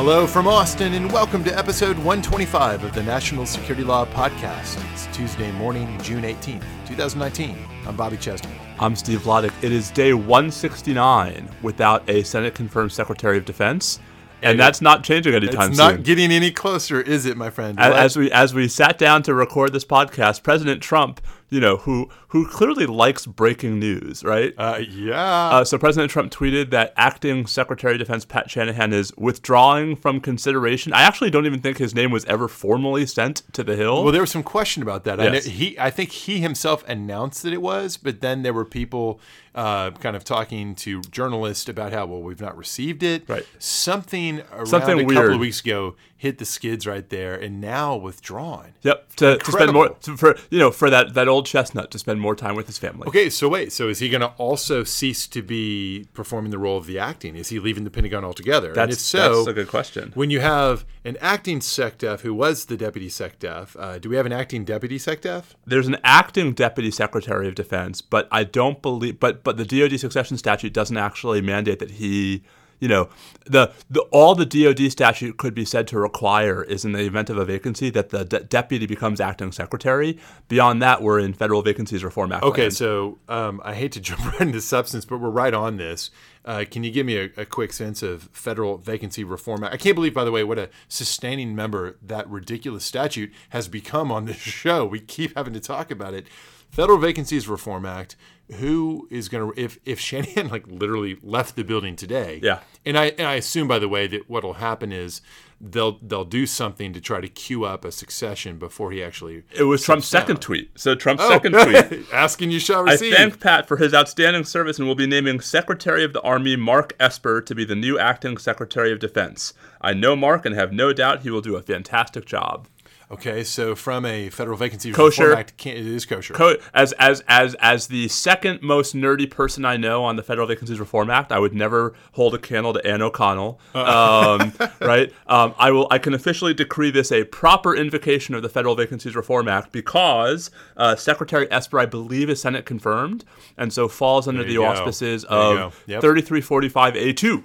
Hello from Austin, and welcome to episode 125 of the National Security Law Podcast. It's Tuesday morning, June 18th, 2019. I'm Bobby Chesney. I'm Steve Vladeck. It is day 169 without a Senate confirmed Secretary of Defense. And that's not changing anytime soon. It's not soon. getting any closer, is it, my friend? As, as we as we sat down to record this podcast, President Trump, you know, who who clearly likes breaking news, right? uh, yeah. Uh, so President Trump tweeted that acting Secretary of Defense Pat Shanahan is withdrawing from consideration. I actually don't even think his name was ever formally sent to the Hill. well, there was some question about that. I, Yes. he, I think he himself announced that it was, but then there were people uh, kind of talking to journalists about how, well, we've not received it. Right. Something around Something a couple of weeks ago hit the skids right there, and now withdrawn. Yep, to, to spend more to, for you know for that that old chestnut to spend more time with his family. Okay, so wait, so is he going to also cease to be performing the role of the acting? Is he leaving the Pentagon altogether? and That's if so, that's a good question. when you have an acting SecDef who was the deputy SecDef, uh, do we have an acting deputy SecDef? There's an acting deputy secretary of defense, but I don't believe. But but the DoD succession statute doesn't actually mandate that he. You know, the, the all the DoD statute could be said to require is in the event of a vacancy that the de- deputy becomes acting secretary. Beyond that, we're in Federal Vacancies Reform Act. Okay, land. so um, I hate to jump right into substance, but we're right on this. Uh, can you give me a, a quick sense of federal vacancy reform act? I can't believe, by the way, what a sustaining member that ridiculous statute has become on this show. We keep having to talk about it. Federal Vacancies Reform Act. Who is going to if if Shanahan like literally left the building today? Yeah. and I and I assume by the way that what'll happen is they'll they'll do something to try to queue up a succession before he actually. it was Trump's steps second tweet. So Trump's Oh. second tweet. Asking you shall I thank Pat for his outstanding service and will be naming Secretary of the Army Mark Esper to be the new acting Secretary of Defense. I know Mark and have no doubt he will do a fantastic job. Okay, so from a federal vacancy Kosher. reform act, it is kosher. Co- As as as as the second most nerdy person I know on the Federal Vacancies Reform Act, I would never hold a candle to Ann O'Connell. Um, right? Um, I will. I can officially decree this a proper invocation of the Federal Vacancies Reform Act because uh, Secretary Esper, I believe, is Senate confirmed, and so falls under the go. auspices There of Yep. 3345A2.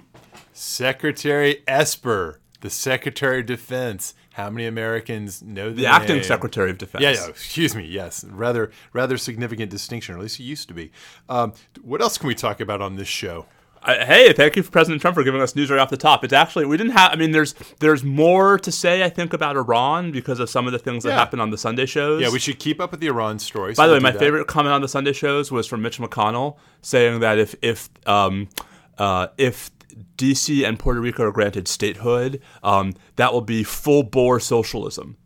Secretary Esper, the Secretary of Defense. How many Americans know the, The acting? Secretary of Defense. Yeah, yeah. Excuse me. Yes, rather rather significant distinction, or at least it used to be. Um, what else can we talk about on this show? I, hey, thank you for President Trump for giving us news right off the top. It's actually we didn't have. I mean, there's there's more to say I think about Iran because of some of the things that happened on the Sunday shows. Yeah, we should keep up with the Iran story. By the way, my favorite comment on the Sunday shows was from Mitch McConnell saying that if if um, uh, if DC and Puerto Rico are granted statehood, um, that will be full bore socialism.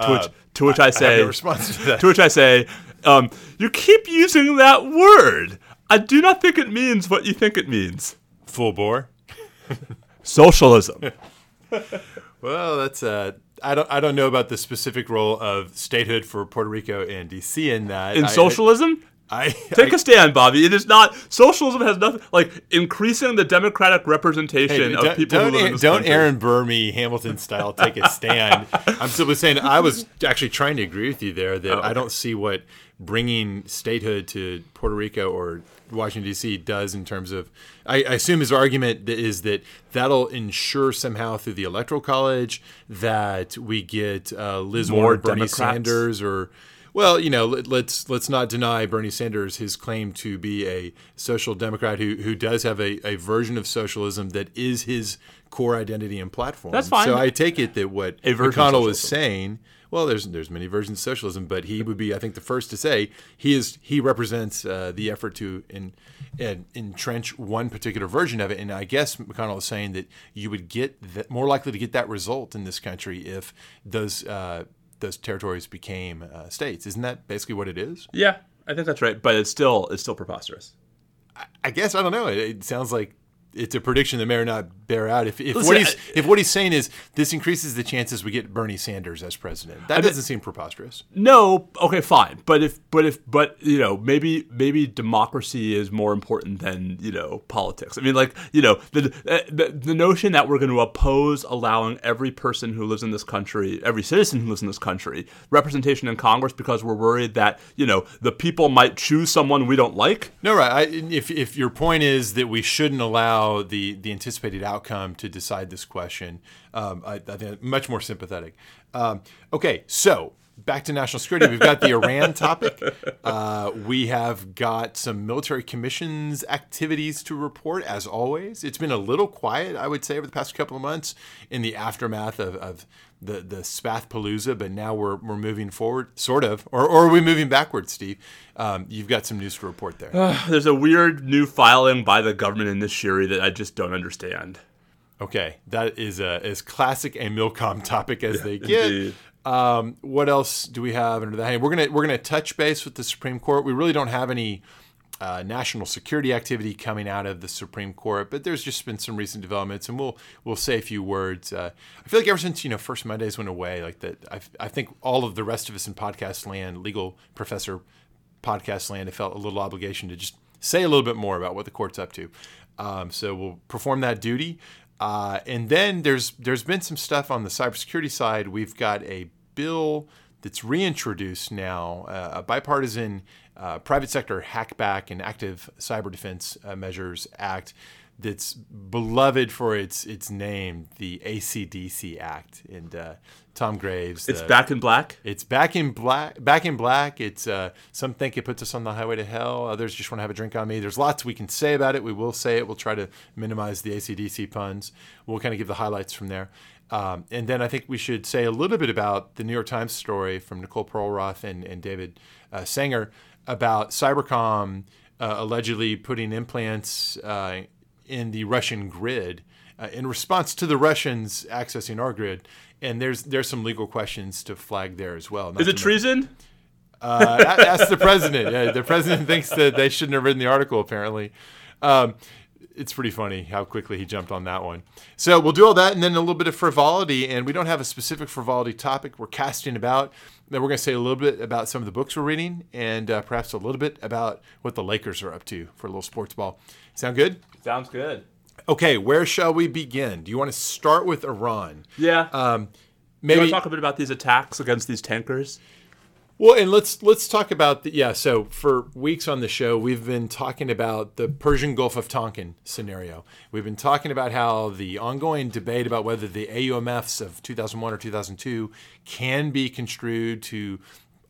To which, to which I, Uh, I say, have no response to that. to which I say, um, you keep using that word. I do not think it means what you think it means. Full bore. Socialism. Well, that's uh, I don't I don't know about the specific role of statehood for Puerto Rico and DC in that. In I- socialism, I, take I, a stand, Bobby. It is not socialism has nothing like increasing the democratic representation Hey, of people don't, who live in this don't. Aaron Burr me Hamilton style take a stand. I'm simply saying I was actually trying to agree with you there that Oh, I don't see what bringing statehood to Puerto Rico or Washington D.C. does in terms of. I, I assume his argument is that that'll ensure somehow through the electoral college that we get uh, Liz More Warren, Bernie Democrats? Sanders, or well, you know, let, let's let's not deny Bernie Sanders his claim to be a social democrat who who does have a, a version of socialism that is his core identity and platform. That's fine. So I take it that what A version of McConnell is saying. Well, there's there's many versions of socialism, but he would be, I think, the first to say he is he represents uh, the effort to in, in, entrench one particular version of it. And I guess McConnell is saying that you would get that, more likely to get that result in this country if those uh, those territories became uh, states. Isn't that basically what it is? Yeah, I think that's right, but it's still it's still preposterous. I guess I don't know. It, it sounds like it's a prediction that may or not bear out. If, if Listen, what he's I- if what he's saying is this increases the chances we get Bernie Sanders as president, that doesn't seem preposterous. No, okay, fine. But if but if but you know, maybe maybe democracy is more important than, you know, politics. I mean like, you know, the uh, the, the notion that we're going to oppose allowing every person who lives in this country, every citizen who lives in this country, representation in Congress because we're worried that, you know, the people might choose someone we don't like. No, right. I, if if your point is that we shouldn't allow the the anticipated outcome outcome to decide this question. Um, I, I think much more sympathetic. Um, okay, so back to national security. We've got the Iran topic. Uh, we have got some military commissions activities to report, as always. It's been a little quiet, I would say, over the past couple of months in the aftermath of, of the the Spath Palooza, but now we're, we're moving forward, sort of, or, or are we moving backwards, Steve? Um, you've got some news to report there. There's a weird new filing by the government in Nashiri that I just don't understand. Okay, that is a, as classic a Milcom topic as yeah, they get. Um, what else do we have under the Hey, We're gonna we're gonna touch base with the Supreme Court. We really don't have any uh, national security activity coming out of the Supreme Court, but there's just been some recent developments, and we'll we'll say a few words. Uh, I feel like ever since you know First Mondays went away, like that, I, I think all of the rest of us in podcast land, legal professor podcast land, have felt a little obligation to just say a little bit more about what the court's up to. Um, so we'll perform that duty. Uh, and then there's there's been some stuff on the cybersecurity side. We've got a bill that's reintroduced now, uh, a bipartisan uh, private sector hackback and active cyber defense uh, measures act that's beloved for its its name, the ACDC Act, and uh, Tom Graves. It's back in black. It's back in black. Back in black. It's uh, some think it puts us on the highway to hell. Others just want to have a drink on me. There's lots we can say about it. We will say it. We'll try to minimize the ACDC puns. We'll kind of give the highlights from there. Um, and then I think we should say a little bit about the New York Times story from Nicole Perlroth and, and David uh, Sanger about Cybercom uh, allegedly putting implants uh, in the Russian grid uh, in response to the Russians accessing our grid. And there's there's some legal questions to flag there as well. Is it treason? Uh, ask the president. Yeah, the president thinks that they shouldn't have written the article. Apparently, um, it's pretty funny how quickly he jumped on that one. So we'll do all that, and then a little bit of frivolity. And we don't have a specific frivolity topic. We're casting about. Then we're going to say a little bit about some of the books we're reading, and uh, perhaps a little bit about what the Lakers are up to for a little sports ball. Sound good? Sounds good. Okay, where shall we begin? Do you want to start with Iran? Yeah. Um, maybe talk a bit about these attacks against these tankers. Well, and let's let's talk about the yeah. So for weeks on the show, we've been talking about the Persian Gulf of Tonkin scenario. We've been talking about how the ongoing debate about whether the AUMFs of 2001 or 2002 can be construed to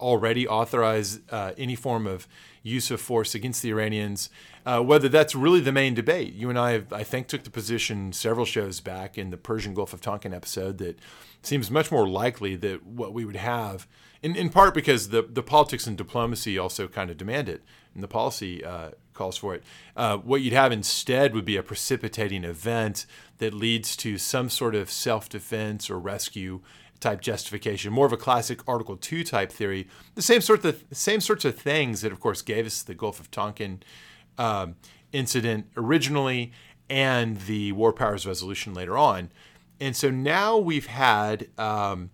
already authorize uh, any form of use of force against the Iranians. Uh, whether that's really the main debate. You and I, have, I think, took the position several shows back in the Persian Gulf of Tonkin episode that seems much more likely that what we would have, in, in part because the, the politics and diplomacy also kind of demand it, and the policy uh, calls for it. Uh, what you'd have instead would be a precipitating event that leads to some sort of self defense or rescue type justification, more of a classic Article Two type theory. The same sort of same sorts of things that, of course, gave us the Gulf of Tonkin um, incident originally and the War Powers Resolution later on. And so now we've had um,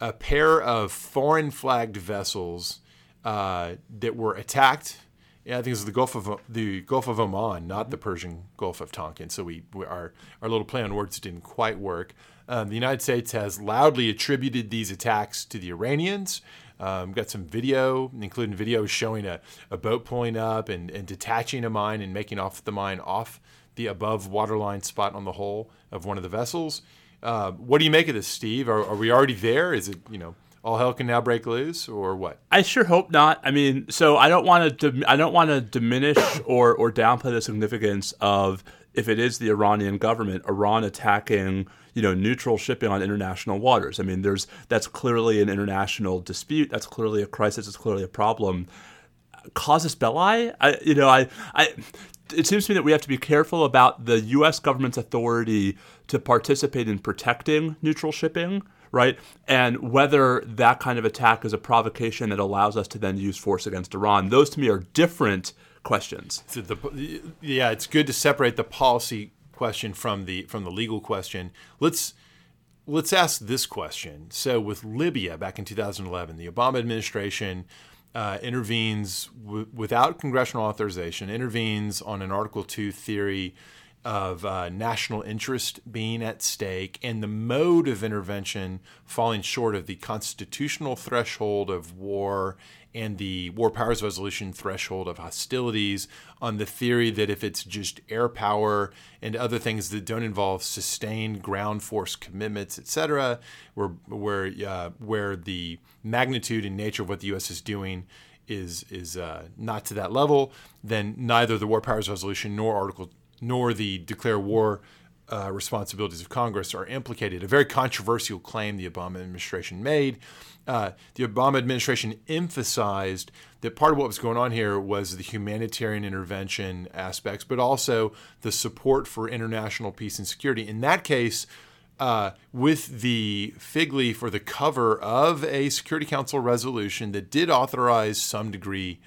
a pair of foreign flagged vessels uh, that were attacked. Yeah, I think it was the Gulf of the Gulf of Oman, not the Persian Gulf of Tonkin. So we, we our our little play on words didn't quite work. Um, the United States has loudly attributed these attacks to the Iranians. Um, got some video, including videos showing a, a boat pulling up and, and detaching a mine and making off the mine off the above waterline spot on the hull of one of the vessels. Uh, what do you make of this, Steve? Are, are we already there? Is it, you know, all hell can now break loose, or what? I sure hope not. I mean, so I don't want to. I don't want to diminish or or downplay the significance of if it is the Iranian government, Iran attacking you know neutral shipping on international waters. I mean, there's that's clearly an international dispute. That's clearly a crisis. It's clearly a problem. Casus belli. I you know I I. It seems to me that we have to be careful about the U.S. government's authority to participate in protecting neutral shipping right? And whether that kind of attack is a provocation that allows us to then use force against Iran. Those to me are different questions. So the, yeah, it's good to separate the policy question from the from the legal question. Let's let's ask this question. So with Libya back in 2011, the Obama administration uh, intervenes w- without congressional authorization, intervenes on an Article 2 theory of uh, national interest being at stake and the mode of intervention falling short of the constitutional threshold of war and the War Powers Resolution threshold of hostilities on the theory that if it's just air power and other things that don't involve sustained ground force commitments, etc., where where uh, where the magnitude and nature of what the U.S. is doing is is uh, not to that level, then neither the War Powers Resolution nor Article nor the declare war uh, responsibilities of Congress are implicated. A very controversial claim the Obama administration made. Uh, the Obama administration emphasized that part of what was going on here was the humanitarian intervention aspects, but also the support for international peace and security. In that case, uh, with the fig leaf or the cover of a Security Council resolution that did authorize some degree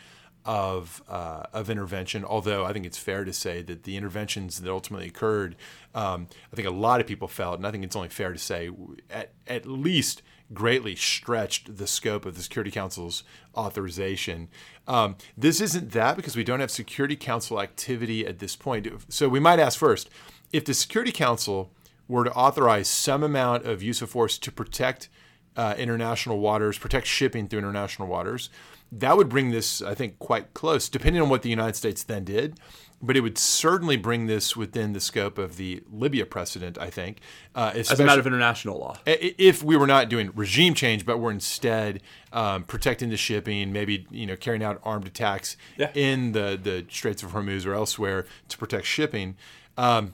of uh, of intervention. Although I think it's fair to say that the interventions that ultimately occurred, um, I think a lot of people felt, and I think it's only fair to say, at at least greatly stretched the scope of the Security Council's authorization. Um, this isn't that because we don't have Security Council activity at this point. So we might ask first if the Security Council were to authorize some amount of use of force to protect uh, international waters, protect shipping through international waters that would bring this, I think, quite close, depending on what the United States then did. But it would certainly bring this within the scope of the Libya precedent, I think. Uh, As a matter of international law. If we were not doing regime change, but we're instead um, protecting the shipping, maybe you know carrying out armed attacks yeah. in the, the Straits of Hormuz or elsewhere to protect shipping. Um,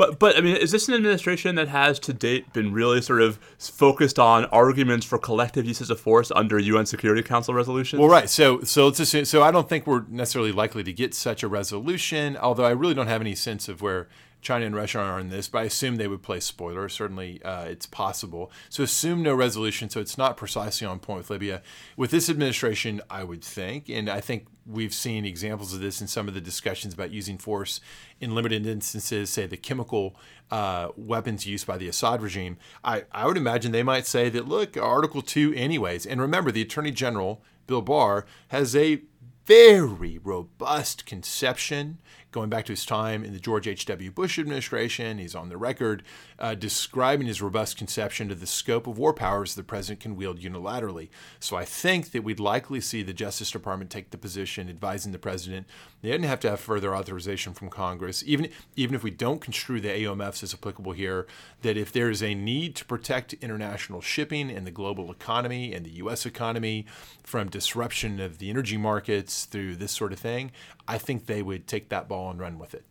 but but I mean, is this an administration that has to date been really sort of focused on arguments for collective uses of force under UN Security Council resolutions? Well, right. So so let's assume. So I don't think we're necessarily likely to get such a resolution. Although I really don't have any sense of where China and Russia are in this, but I assume they would play spoiler. Certainly, uh, it's possible. So assume no resolution. So it's not precisely on point with Libya. With this administration, I would think, and I think we've seen examples of this in some of the discussions about using force in limited instances, say the chemical uh, weapons used by the Assad regime. I, I would imagine they might say that, look, Article 2, anyways. And remember, the Attorney General, Bill Barr, has a very robust conception going back to his time in the George H.W. Bush administration. He's on the record uh, describing his robust conception of the scope of war powers the president can wield unilaterally. So I think that we'd likely see the Justice Department take the position advising the president they didn't have to have further authorization from Congress, even even if we don't construe the AUMFs as applicable here. That if there is a need to protect international shipping and the global economy and the U.S. economy from disruption of the energy markets through this sort of thing, I think they would take that ball and run with it.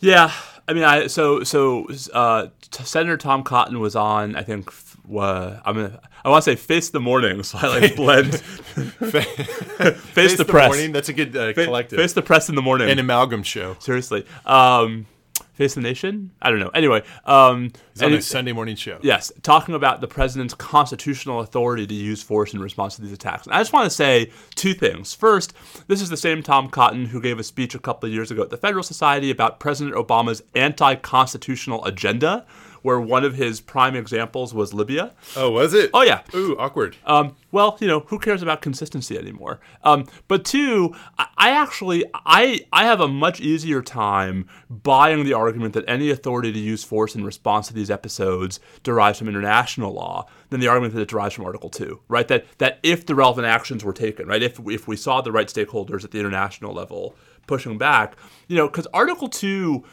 Yeah, I mean, I so so uh, Senator Tom Cotton was on. I think uh, I'm gonna. I want to say face the morning, so I like blend. face, face, the, the press. Morning. That's a good uh, collective. Face the press in the morning. An amalgam show. Seriously. Um, Face the Nation? I don't know. Anyway, um, it's on a Sunday morning show. Yes, talking about the president's constitutional authority to use force in response to these attacks. And I just want to say two things. First, this is the same Tom Cotton who gave a speech a couple of years ago at the Federal Society about President Obama's anti-constitutional agenda where one of his prime examples was Libya. Oh, was it? Oh, yeah. Ooh, awkward. Um, well, you know, who cares about consistency anymore? Um, but two, I actually, I, I have a much easier time buying the argument that any authority to use force in response to these episodes derives from international law than the argument that it derives from Article 2, right? That, that if the relevant actions were taken, right? If, if we saw the right stakeholders at the international level pushing back, you know, because Article 2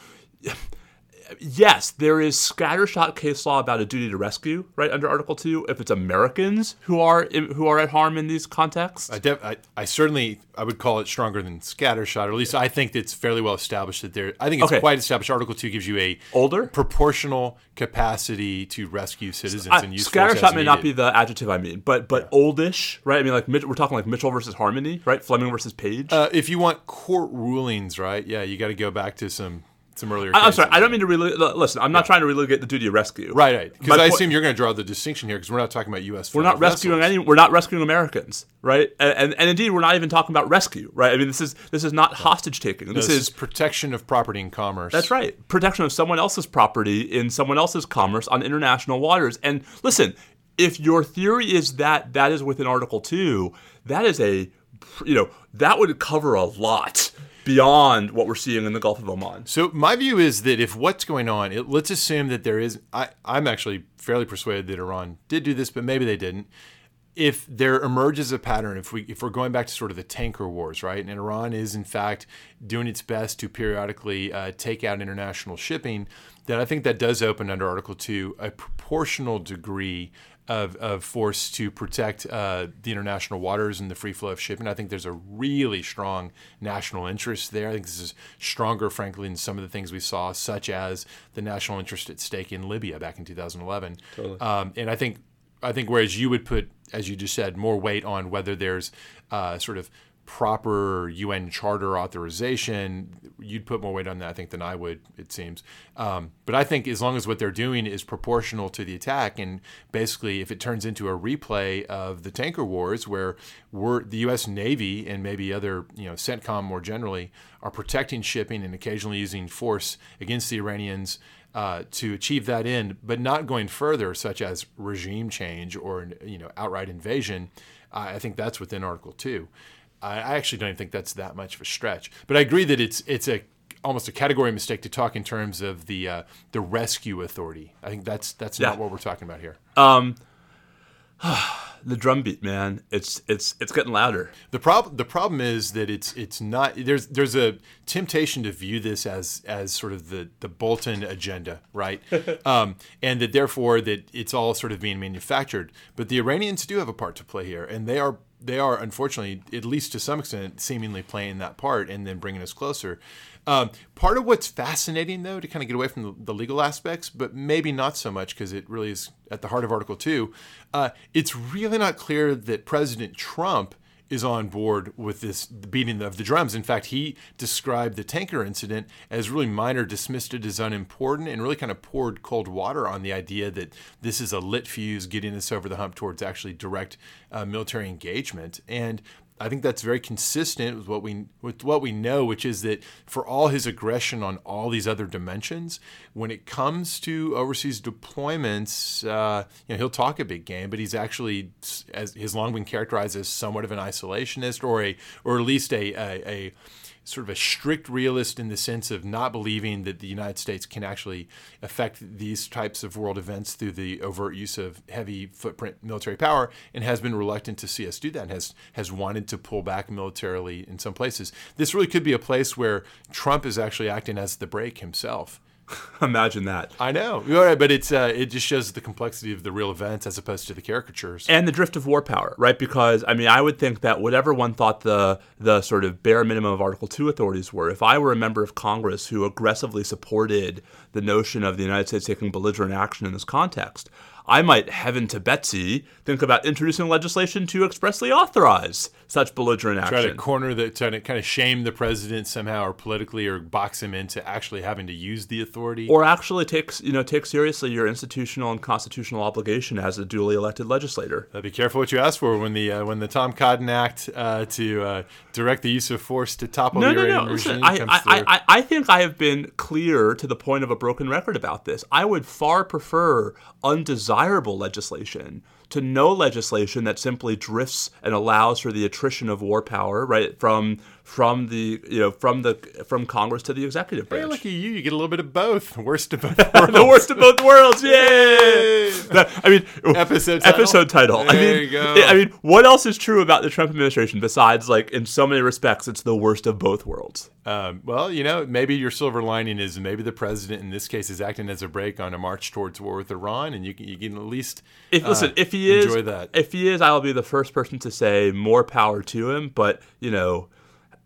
yes, there is scattershot case law about a duty to rescue, right under Article Two. If it's Americans who are who are at harm in these contexts, I, def- I, I, certainly I would call it stronger than scattershot, or at least I think it's fairly well established that there. I think it's okay. quite established. Article Two gives you a older proportional capacity to rescue citizens I, and use scattershot may needed. not be the adjective I mean, but but yeah. oldish, right? I mean, like we're talking like Mitchell versus Harmony, right? Fleming versus Page. Uh, if you want court rulings, right? Yeah, you got to go back to some some earlier. I'm sorry. I don't mean to really listen. I'm not yeah. trying to relegate the duty of rescue. Right, right. Because I assume you're going to draw the distinction here because we're not talking about U.S. We're not rescuing vessels. any. We're not rescuing Americans, right? And, and, and indeed, we're not even talking about rescue, right? I mean, this is this is not right. hostage taking. This, no, this is, is protection of property and commerce. That's right. Protection of someone else's property in someone else's commerce on international waters. And listen, if your theory is that that is within Article Two, that is a you know, that would cover a lot beyond what we're seeing in the Gulf of Oman. So my view is that if what's going on, it, let's assume that there is. I, I'm actually fairly persuaded that Iran did do this, but maybe they didn't. If there emerges a pattern, if we if we're going back to sort of the tanker wars, right, and Iran is in fact doing its best to periodically uh, take out international shipping, then I think that does open under Article Two a proportional degree of, of force to protect uh, the international waters and the free flow of shipping. I think there's a really strong national interest there. I think this is stronger, frankly, than some of the things we saw, such as the national interest at stake in Libya back in 2011. Totally. Um, and I think I think whereas you would put, as you just said, more weight on whether there's uh, sort of proper UN charter authorization, you'd put more weight on that, I think, than I would, it seems. Um, but I think as long as what they're doing is proportional to the attack, and basically if it turns into a replay of the tanker wars where we're, the U.S. Navy and maybe other, you know, CENTCOM more generally are protecting shipping and occasionally using force against the Iranians uh, to achieve that end, but not going further, such as regime change or, you know, outright invasion, I think that's within Article 2. I actually don't even think that's that much of a stretch. But I agree that it's it's a almost a category mistake to talk in terms of the uh, the rescue authority. I think that's that's yeah. not what we're talking about here. Um, the drumbeat, man, it's it's it's getting louder. The problem the problem is that it's it's not there's there's a temptation to view this as as sort of the the Bolton agenda, right? um, and that therefore that it's all sort of being manufactured. But the Iranians do have a part to play here, and they are they are unfortunately, at least to some extent, seemingly playing that part and then bringing us closer. Um, part of what's fascinating, though, to kind of get away from the, the legal aspects, but maybe not so much because it really is at the heart of Article 2, uh, it's really not clear that President Trump is on board with this beating of the drums. In fact, he described the tanker incident as really minor, dismissed it as unimportant, and really kind of poured cold water on the idea that this is a lit fuse getting us over the hump towards actually direct uh, military engagement. And I think that's very consistent with what we with what we know, which is that for all his aggression on all these other dimensions, when it comes to overseas deployments, uh, you know, he'll talk a big game, but he's actually as has long been characterized as somewhat of an isolationist, or a or at least a, a, a sort of a strict realist in the sense of not believing that the United States can actually affect these types of world events through the overt use of heavy footprint military power, and has been reluctant to see us do that, and has has wanted to pull back militarily in some places. This really could be a place where Trump is actually acting as the brake himself. Imagine that. I know, right, but it's uh, it just shows the complexity of the real events as opposed to the caricatures and the drift of war power, right? Because I mean, I would think that whatever one thought the the sort of bare minimum of Article Two authorities were, if I were a member of Congress who aggressively supported the notion of the United States taking belligerent action in this context, I might, heaven to Betsy, think about introducing legislation to expressly authorize such belligerent action. Try to corner the, try to kind of shame the president somehow, or politically, or box him into actually having to use the authority, or actually take you know take seriously your institutional and constitutional obligation as a duly elected legislator. Uh, be careful what you ask for when the uh, when the Tom Cotton Act uh, to uh, direct the use of force to topple no, the no, no. Listen, I, I, I, I think I have been clear to the point of a broken record about this. I would far prefer undesirable legislation to no legislation that simply drifts and allows for the attrition of war power, right, from from the you know from the from Congress to the executive branch. Hey, look at you! You get a little bit of both. Worst of both worlds. the worst of both worlds. Yay! that, I mean, episode title? episode title. There I mean, you go. I mean, what else is true about the Trump administration besides like in so many respects, it's the worst of both worlds. Um, well, you know, maybe your silver lining is maybe the president in this case is acting as a brake on a march towards war with Iran, and you can you can at least if uh, listen if he is enjoy that. if he is, I'll be the first person to say more power to him. But you know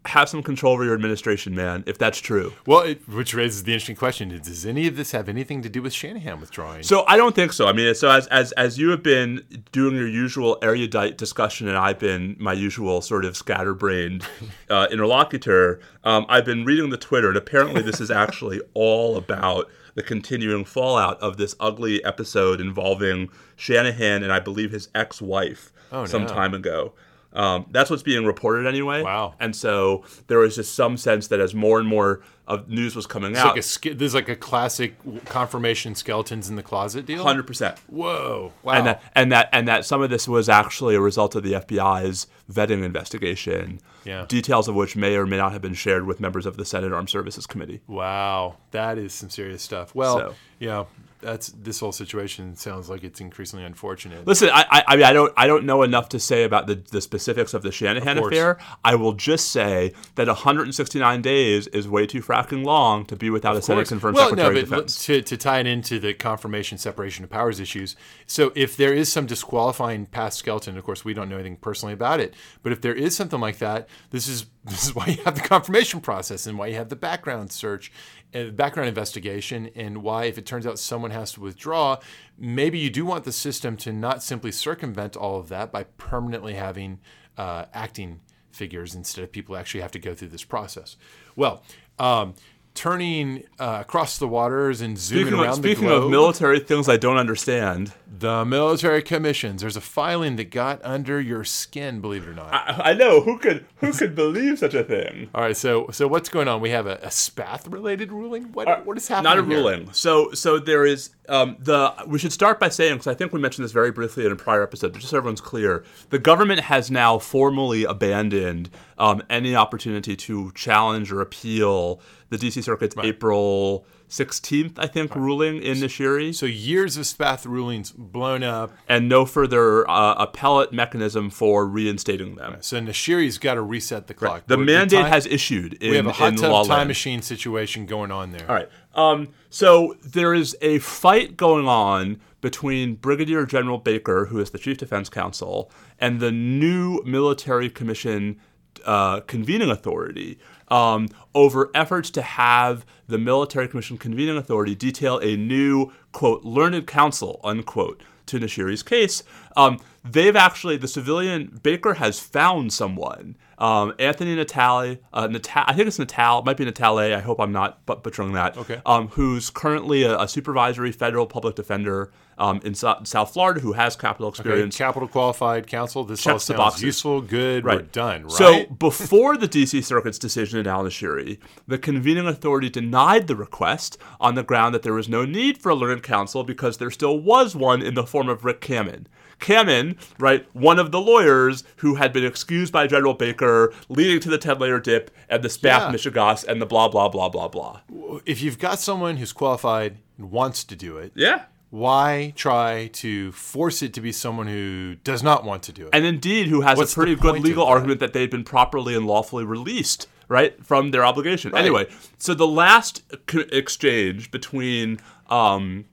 have some control over your administration, man, if that's true. Well, it, which raises the interesting question: Does any of this have anything to do with Shanahan withdrawing? So I don't think so. I mean, so as as as you have been doing your usual erudite discussion, and I've been my usual sort of scatterbrained uh, interlocutor, um, I've been reading the Twitter, and apparently this is actually all about the continuing fallout of this ugly episode involving Shanahan and I believe his ex-wife oh, some no. time ago. Um, that's what's being reported anyway. Wow. And so there was just some sense that as more and more of news was coming It's out, like a this is like a classic confirmation skeletons in the closet deal. hundred percent. Whoa! Wow. and that and that and that some of this was actually a result of the FBI's vetting investigation. Yeah. Details of which may or may not have been shared with members of the Senate Armed Services Committee. wow, that is some serious stuff. Well, So- yeah, that's this whole situation sounds like it's increasingly unfortunate. Listen, I, I, I mean, I don't, I don't know enough to say about the, the specifics of the Shanahan course. affair. I will just say that 169 days is way too fracking long to be without a Senate confirmed well, Secretary no, of Defense. to, to tie it into the confirmation separation of powers issues. So if there is some disqualifying past skeleton, of course we don't know anything personally about it, but if there is something like that, this is this is why you have the confirmation process and why you have the background search and background investigation and why if it turns out someone has to withdraw, maybe you do want the system to not simply circumvent all of that by permanently having uh, acting figures instead of people actually have to go through this process. Well, um, turning uh, across the waters and zooming Speaking, around of, speaking the globe, Speaking of military things I don't understand, the military commissions. There's a filing that got under your skin, believe it or not. I, I know who could who could believe such a thing. All right, so so what's going on? We have a, a spath related ruling. What what is happening? Uh, Not a here? ruling. So so there is um, the. We should start by saying because I think we mentioned this very briefly in a prior episode, but just so everyone's clear, the government has now formally abandoned um, any opportunity to challenge or appeal the D.C. Circuit's April 16th, I think, ruling in Nashiri. So years of spath rulings blown up. and no further uh, appellate mechanism for reinstating them. So Nashiri's got to reset the clock. The mandate time- has issued in, we have a hot tub time land. machine situation going on there. All right. Um, so there is a fight going on between Brigadier General Baker, who is the Chief Defense Counsel, and the new Military Commission uh, convening authority um, over efforts to have the Military Commission convening authority detail a new, quote, learned counsel, unquote, to Nashiri's case. Um, they've actually, the civilian, Baker has found someone. Um, Anthony Natale, uh, I think it's Natal, it might be Natale, I hope I'm not but- butchering that. Okay. Um, who's currently a, a supervisory federal public defender um, in so- South Florida who has capital Okay, experience. Capital qualified counsel. This all Checks the sounds boxes. useful, good. We're done. Right. So before the D.C. Circuit's decision in Al Nashiri, the convening authority denied the request on the ground that there was no need for a learned counsel because there still was one in the form of Rick Kamen. Kamen, right, one of the lawyers who had been excused by General Baker, leading to the 10 layer dip and the Spath Yeah. Michigas and the blah, blah, blah, blah, blah. if you've got someone who's qualified and wants to do it, Yeah. why try to force it to be someone who does not want to do it? and indeed who has What's a pretty good legal that? argument that they'd been properly and lawfully released right from their obligation anyway so the last exchange between um,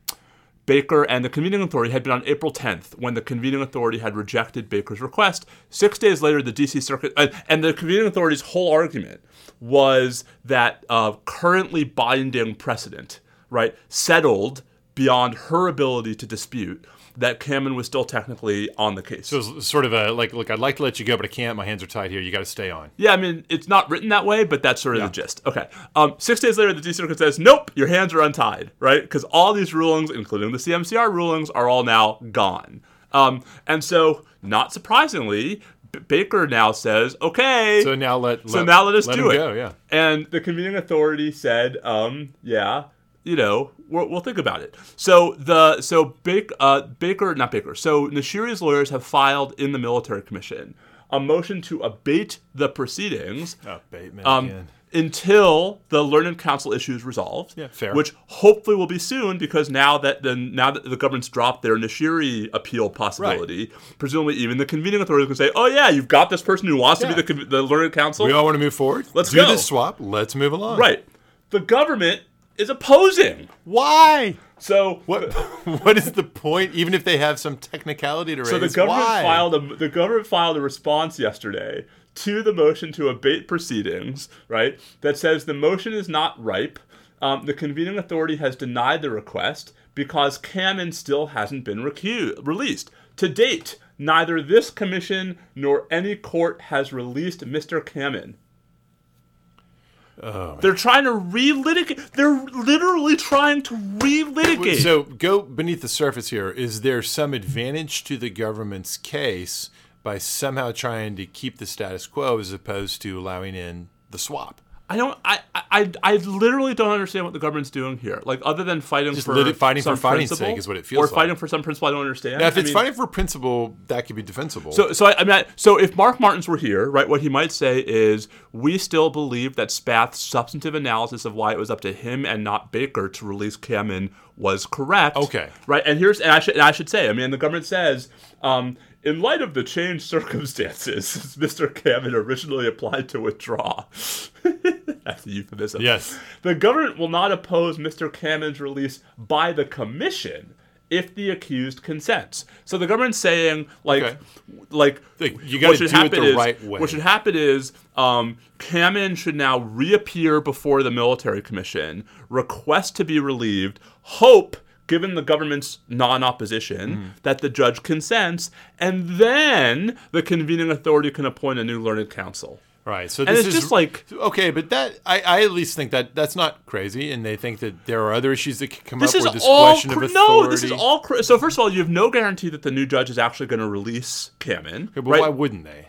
Baker and the convening authority had been on April 10th when the convening authority had rejected Baker's request. Six days later, the DC Circuit uh, and the convening authority's whole argument was that uh, currently binding precedent, right, settled beyond her ability to dispute that Kamen was still technically on the case. So it's sort of a like, look, I'd like to let you go, but I can't. My hands are tied here. You got to stay on. Yeah, I mean, it's not written that way, but that's sort of the gist. Okay. Um, six days later, the D Circuit says, nope, your hands are untied, right? Because all these rulings, including the CMCR rulings, are all now gone. Um, and so, not surprisingly, Baker now says, okay. So now let, So now let us let do it. Go, yeah. And the convening authority said, um, yeah, you know, we'll, we'll think about it. So the so Baker, uh, Baker, not Baker. So Nashiri's lawyers have filed in the military commission a motion to abate the proceedings Bateman um, again. until the learned counsel issue is resolved. Yeah, fair. Which hopefully will be soon because now that the now that the government's dropped their Nashiri appeal possibility, presumably even the convening authority can say, "Oh yeah, you've got this person who wants Yeah. to be the the learned counsel." We all want to move forward. Let's do go. this swap. Let's move along. right. The government is opposing. Why? So What? what is the point? Even if they have some technicality to raise, So the government why? filed a the government filed a response yesterday to the motion to abate proceedings, right? That says the motion is not ripe. Um, the convening authority has denied the request because Kamen still hasn't been recu- released. To date, neither this commission nor any court has released Mr. Kamen. They're trying to relitigate. They're literally trying to relitigate. So go beneath the surface here. Is there some advantage to the government's case by somehow trying to keep the status quo as opposed to allowing in the swap. I don't. I, I I literally don't understand what the government's doing here. Like other than fighting Just for lit- fighting for principle, sake is what it feels or like. fighting for some principle I don't understand. Now, if I it's mean- fighting for principle, that could be defensible. So, so I, I mean, I- so if Mark Martins were here, right, what he might say is, we still believe that Spath's substantive analysis of why it was up to him and not Baker to release Kamen was correct. Okay. right, and here's, and I should, and I should say, I mean, the government says, um, in light of the changed circumstances, Mr. Kamen originally applied to withdraw. That's a euphemism. Yes. The government will not oppose Mr. Kamen's release by the commission if the accused consents. So the government's saying, like, Okay. like you what should do it happen the is, right way. What should happen is, um, Kamen should now reappear before the military commission, request to be relieved, hope. Given the government's non-opposition, Mm-hmm. that the judge consents, and then the convening authority can appoint a new learned counsel. right. So this it's is just like okay, but that I, I at least think that that's not crazy, and they think that there are other issues that could come up where this question cr- of authority. no. This is all cr- so. First of all, you have no guarantee that the new judge is actually going to release Kamen. But right? why wouldn't they?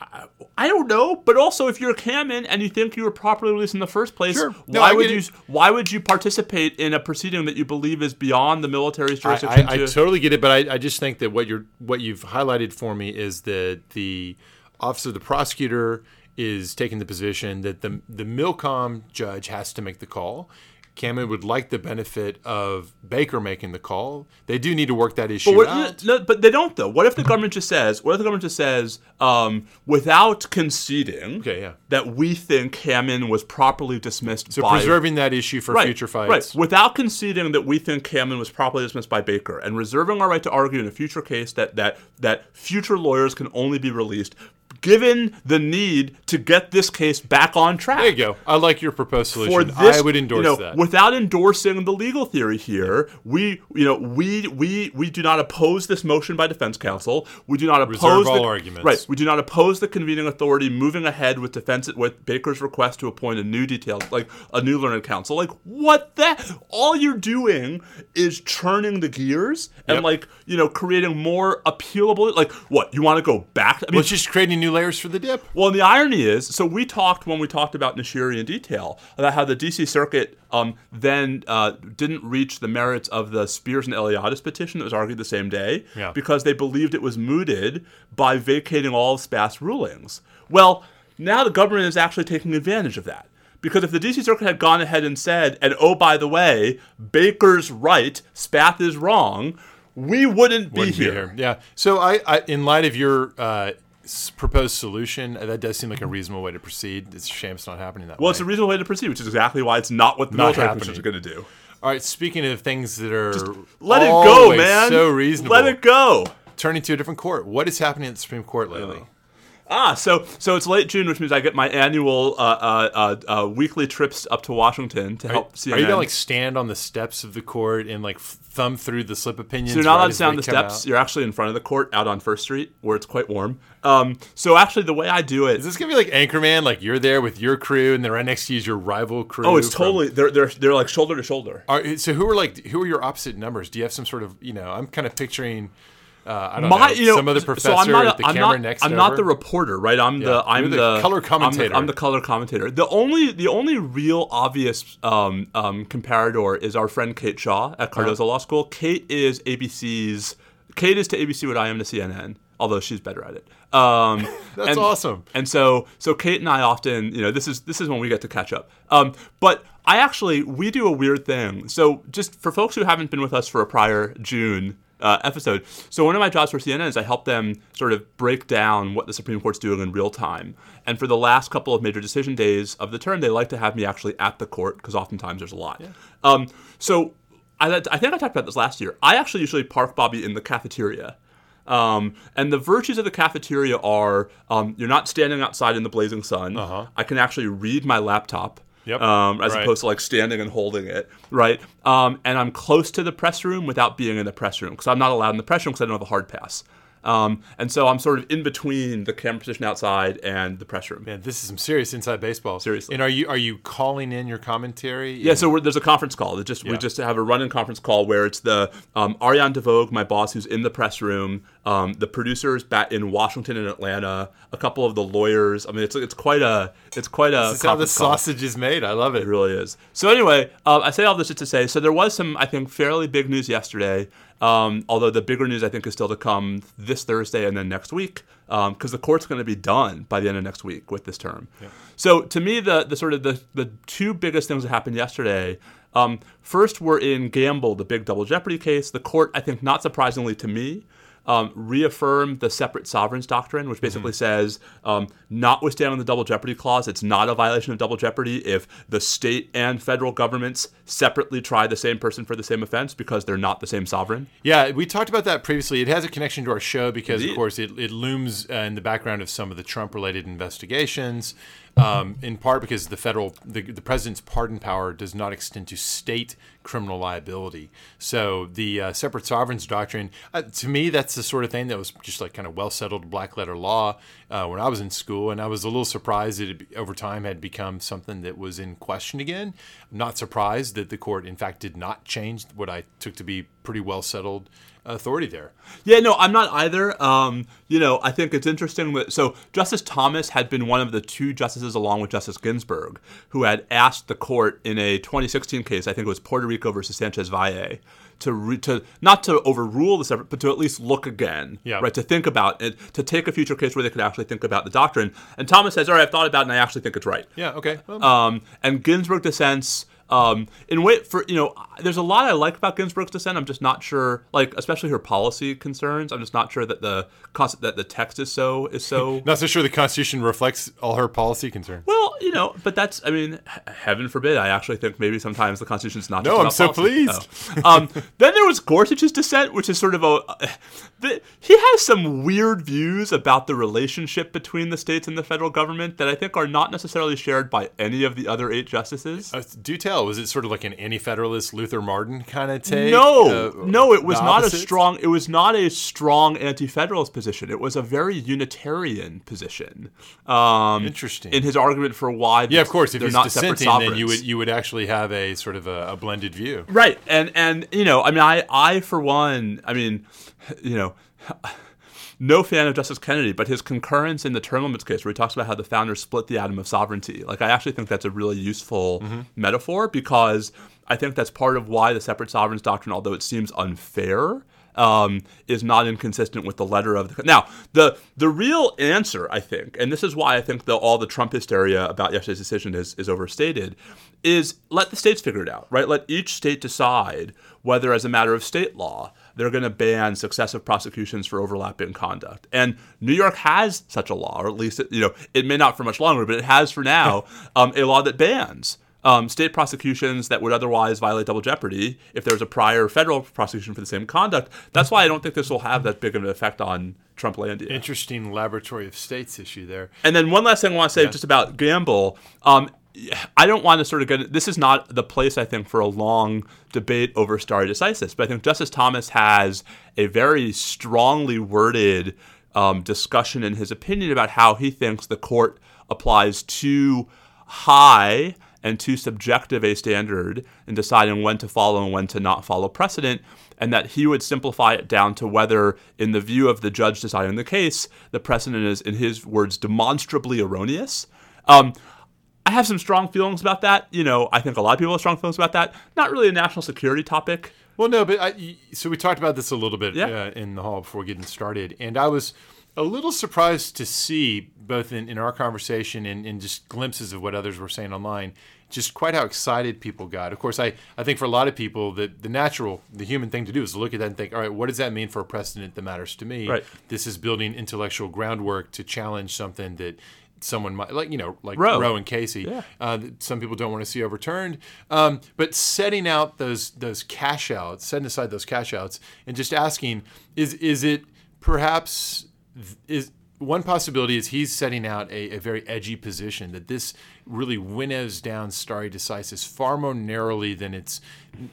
I don't know, but also if you're Kamen and you think you were properly released in the first place, Sure. No, why I would you? it. Why would you participate in a proceeding that you believe is beyond the military's jurisdiction? I, I to- totally get it, but I, I just think that what you're what you've highlighted for me is that the office of the prosecutor is taking the position that the the Milcom judge has to make the call. Kamen would like the benefit of Baker making the call. They do need to work that issue But what- out. no, but they don't though. What if the government just says? What if the government just says, um, without conceding Okay, yeah. that we think Kamen was properly dismissed So by preserving that issue for right, future fights. Right. Without conceding that we think Kamen was properly dismissed by Baker and reserving our right to argue in a future case that that that future lawyers can only be released given the need to get this case back on track. There you go. I like your proposed solution. this, I would endorse you know, that. without endorsing the legal theory here. We, you know, we we we do not oppose this motion by defense counsel. We do not oppose Reserve the, all arguments. Right. We do not oppose the convening authority moving ahead with defense with Baker's request to appoint a new detail, like a new learned counsel. Like what that? All you're doing is churning the gears and Yep. like you know creating more appealable. Like what? You want to go back? I mean, well, it's just creating new layers for the dip. well, and the irony is, so we talked when we talked about Nashiri in detail about how the D.C. Circuit um, then uh, didn't reach the merits of the Spears and Eliades petition that was argued the same day Yeah. because they believed it was mooted by vacating all of Spath's rulings. Well, now the government is actually taking advantage of that. Because if the DC Circuit had gone ahead and said, and oh, by the way, Baker's right, Spath is wrong, we wouldn't be, Wouldn't here. Yeah. So I, I in light of your uh, s- proposed solution, uh, that does seem like a reasonable way to proceed. It's a shame it's not happening that Well, way. it's a reasonable way to proceed, which is exactly why it's not what the Not military commissions are going to do. All right. Speaking of things that are Let it go, man. So reasonable. Let it go. Turning to a different court. What is happening at the Supreme Court lately? Ah, so so it's late June, which means I get my annual uh, uh, uh, uh, weekly trips up to Washington to help CNN. Are you gonna like stand on the steps of the court and like thumb through the slip opinions? so you're not right allowed to stand on the steps. out? You're actually in front of the court, out on First Street, where it's quite warm. Um, so actually, the way I do it, Is this gonna be like Anchorman? Like you're there with your crew, and then right next to you is your rival crew. oh, it's from- totally they're they're they're like shoulder to shoulder. Are, so who are like who are your opposite numbers? Do you have some sort of you know? I'm kind of picturing. Uh, I don't My, know you know, some other so professor I'm not, the I'm not. I'm not the reporter, right? I'm the, I'm the the, color I'm the- commentator. I'm the, color commentator. The only, the only real obvious um, um, comparador is our friend Kate Shaw at Cardozo Law School. Kate is ABC's. Kate is to ABC what I am to CNN, although she's better at it. Um, That's and- awesome. and so, so Kate and I often, you know, this is this is when we get to catch up. Um, but I actually we do a weird thing. So just for folks who haven't been with us for a prior June uh, episode, so one of my jobs for CNN is I help them sort of break down what the Supreme Court's doing in real time. And for the last couple of major decision days of the term, they like to have me actually at the court because oftentimes there's a lot. Um, so I, I think I talked about this last year. I actually usually park Bobby in the cafeteria. Um, and the virtues of the cafeteria are um, you're not standing outside in the blazing sun. Uh-huh. I can actually read my laptop. Yep. Um, as Right. opposed to like standing and holding it, right? Um, and I'm close to the press room without being in the press room because I'm not allowed in the press room because I don't have a hard pass. Um, and so I'm sort of in between the camera position outside and the press room. Man, this is some serious inside baseball. Seriously. And are you are you calling in your commentary? Yeah, so we're, there's a conference call. Just we just have a run-in conference call where it's the um, Ariane DeVogue, my boss, who's in the press room, um, the producers back in Washington and Atlanta, a couple of the lawyers. I mean, it's it's quite a it's quite a. This is how the sausage is made. I love it. It really is. So anyway, uh, I say all this just to say. So there was some, I think, fairly big news yesterday. Um, although the bigger news I think is still to come this Thursday and then next week, because um, the court's going to be done by the end of next week with this term. Yeah. So to me, the the sort of the the two biggest things that happened yesterday. Um, first, we're in Gamble, the big double jeopardy case. The court, I think, not surprisingly to me, um, reaffirmed the separate sovereigns doctrine, which basically mm-hmm. says, um, notwithstanding the double jeopardy clause, it's not a violation of double jeopardy if the state and federal governments separately try the same person for the same offense because they're not the same sovereign. Yeah, we talked about that previously. It has a connection to our show because, Indeed. of course, it, it looms uh, in the background of some of the Trump related investigations um, in part because the federal the, the president's pardon power does not extend to state criminal liability. So the uh, separate sovereigns doctrine, uh, to me, that's the sort of thing that was just like kind of well settled black letter law uh, when I was in school, and I was a little surprised that it over time had become something that was in question again. I'm not surprised that the court, in fact, did not change what I took to be pretty well settled authority there. Yeah, no, I'm not either. Um, you know, I think it's interesting that so Justice Thomas had been one of the two justices, along with Justice Ginsburg, who had asked the court in a 2016 case, I think it was Puerto Rico versus Sanchez Valle, to re, to not to overrule the separate, but to at least look again, yeah. right? To think about it, to take a future case where they could actually think about the doctrine. And Thomas says, "All right, I've thought about it, and I actually think it's right." Yeah. Okay. Um, and Ginsburg dissents. Um, in way for you know, there's a lot I like about Ginsburg's dissent. I'm just not sure, like especially her policy concerns. I'm just not sure that the that the text is so is so. not so sure the Constitution reflects all her policy concerns. Well, you know, but that's I mean, heaven forbid. I actually think maybe sometimes the Constitution's not. No, I'm so policy. pleased. Oh. Um, then there was Gorsuch's dissent, which is sort of a. The, he has some weird views about the relationship between the states and the federal government that I think are not necessarily shared by any of the other eight justices. Uh, do tell was it sort of like an anti-federalist Luther Martin kind of take? No, uh, no, it was not a strong. It was not a strong anti-federalist position. It was a very Unitarian position. Um, Interesting. In his argument for why, yeah, of course, if he's not dissenting, then you would you would actually have a sort of a, a blended view, right? And and you know, I mean, I I for one, I mean, you know no fan of Justice Kennedy, but his concurrence in the term limits case, where he talks about how the founders split the atom of sovereignty. Like, I actually think that's a really useful mm-hmm. metaphor because I think that's part of why the separate sovereigns doctrine, although it seems unfair, um, is not inconsistent with the letter of the. Now, the the real answer, I think, and this is why I think the, all the Trump hysteria about yesterday's decision is is overstated, is let the states figure it out, right? Let each state decide whether, as a matter of state law, they're going to ban successive prosecutions for overlapping conduct. And New York has such a law, or at least, it, you know, it may not for much longer, but it has for now um, a law that bans um, state prosecutions that would otherwise violate double jeopardy if there's a prior federal prosecution for the same conduct. That's why I don't think this will have that big of an effect on Trump Trumplandia. Interesting laboratory of states issue there. And then one last thing I want to say yeah. just about Gamble. Um, I don't want to sort of get this is not the place I think for a long debate over stare decisis, but I think Justice Thomas has a very strongly worded um, discussion in his opinion about how he thinks the court applies too high and too subjective a standard in deciding when to follow and when to not follow precedent, and that he would simplify it down to whether, in the view of the judge deciding the case, the precedent is, in his words, demonstrably erroneous. Um, I have some strong feelings about that. You know, I think a lot of people have strong feelings about that. Not really a national security topic. Well, no, but I, so we talked about this a little bit yeah. uh, in the hall before getting started, and I was a little surprised to see both in, in our conversation and, and just glimpses of what others were saying online just quite how excited people got. Of course, I, I think for a lot of people, the, the natural, the human thing to do is look at that and think, all right, what does that mean for a precedent that matters to me? Right. This is building intellectual groundwork to challenge something that someone might like you know like Roe, Roe and Casey. Yeah. Uh, some people don't want to see overturned. Um, but setting out those those cash outs, setting aside those cash outs, and just asking is is it perhaps is one possibility is he's setting out a, a, very edgy position that this really winnows down stare decisis far more narrowly than it's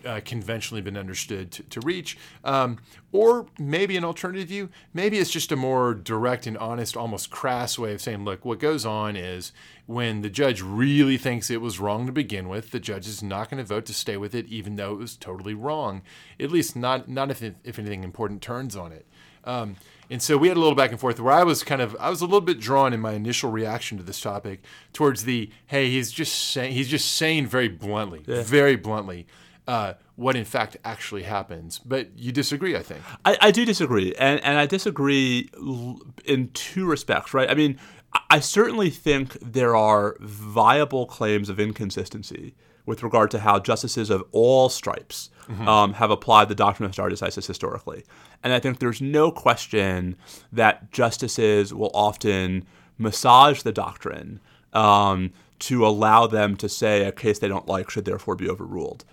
uh, conventionally been understood to, to reach. Um, or maybe an alternative view, maybe it's just a more direct and honest, almost crass way of saying, look, what goes on is when the judge really thinks it was wrong to begin with, the judge is not going to vote to stay with it, even though it was totally wrong. At least not, not if, if anything important turns on it. Um, And so we had a little back and forth where I was kind of I was a little bit drawn in my initial reaction to this topic towards the hey he's just saying he's just saying very bluntly very bluntly uh, what in fact actually happens. But you disagree, I think. I, I do disagree, and and I disagree in two respects, right? I mean, I- I certainly think there are viable claims of inconsistency with regard to how justices of all stripes um, have applied the doctrine of stare decisis historically, and I think there's no question that justices will often massage the doctrine um, to allow them to say a case they don't like should therefore be overruled.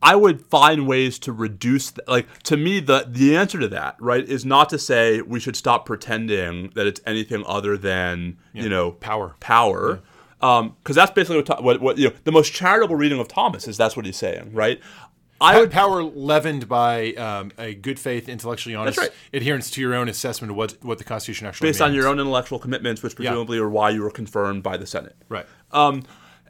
I would find ways to reduce, th- like to me, the the answer to that, right, is not to say we should stop pretending that it's anything other than you know Power. power, because that's basically what, what what you know. The most charitable reading of Thomas is that's what he's saying, right? I would power leavened by um, a good faith, intellectually honest right. adherence to your own assessment of what what the Constitution actually based on your own intellectual commitments, which presumably are why you were confirmed by the Senate. right. Um,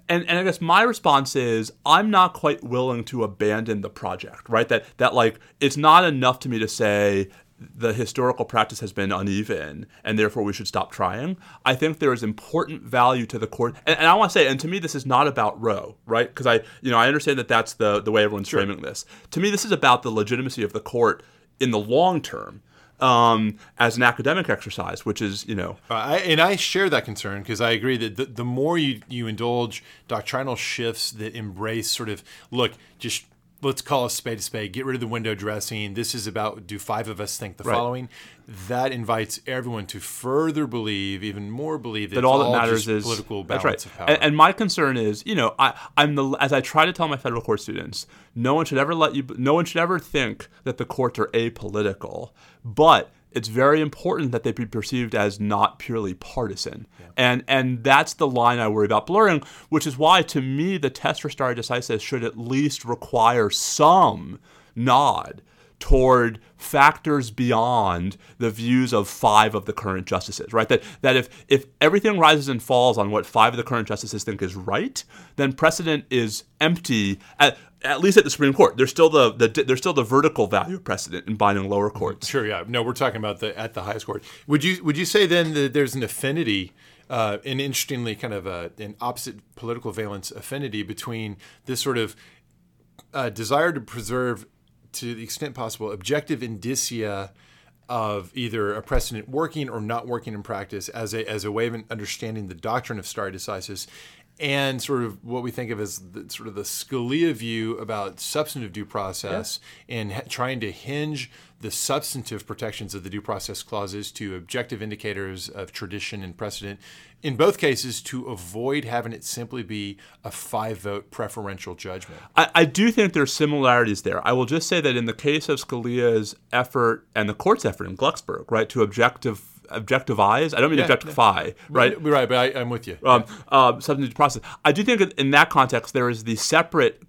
and, and I guess my response is I'm not quite willing to abandon the project, right? That that like it's not enough to me to say the historical practice has been uneven and therefore we should stop trying. I think there is important value to the court, and, and I want to say, and to me, this is not about Roe, right? Because I, you know, I understand that that's the the way everyone's framing this. To me, this is about the legitimacy of the court in the long term um, as an academic exercise, which is, you know, Uh, I, and I share that concern because I agree that the, the more you, you indulge doctrinal shifts that embrace sort of, look, just let's call a spade a spade, get rid of the window dressing. This is about do five of us think the following? That invites everyone to further believe, even more believe that, that it's all that matters is political balance right. of power. And, and my concern is, you know, I, I'm the as I try to tell my federal court students, no one should ever let you, no one should ever think that the courts are apolitical, but it's very important that they be perceived as not purely partisan, and and that's the line I worry about blurring. Which is why, to me, the test for stare decisis should at least require some nod toward factors beyond the views of five of the current justices, right? That that if if everything rises and falls on what five of the current justices think is right, then precedent is empty. At, at least at the Supreme Court, there's still the, the there's still the vertical value of precedent in binding lower courts. Sure, yeah. No, we're talking about the at the highest court. Would you would you say then that there's an affinity, uh, an interestingly kind of a, an opposite political valence affinity between this sort of uh, desire to preserve, to the extent possible, objective indicia of either a precedent working or not working in practice as a as a way of understanding the doctrine of stare decisis, and sort of what we think of as the, sort of the Scalia view about substantive due process and ha- trying to hinge the substantive protections of the due process clauses to objective indicators of tradition and precedent. In both cases, to avoid having it simply be a five vote preferential judgment. I, I do think there's similarities there. I will just say that in the case of Scalia's effort and the court's effort in Glucksberg, right, to objective objectivize. I don't mean objectify, right? Right, but I, I'm with you. um, uh, substantive process. I do think that in that context there is the separate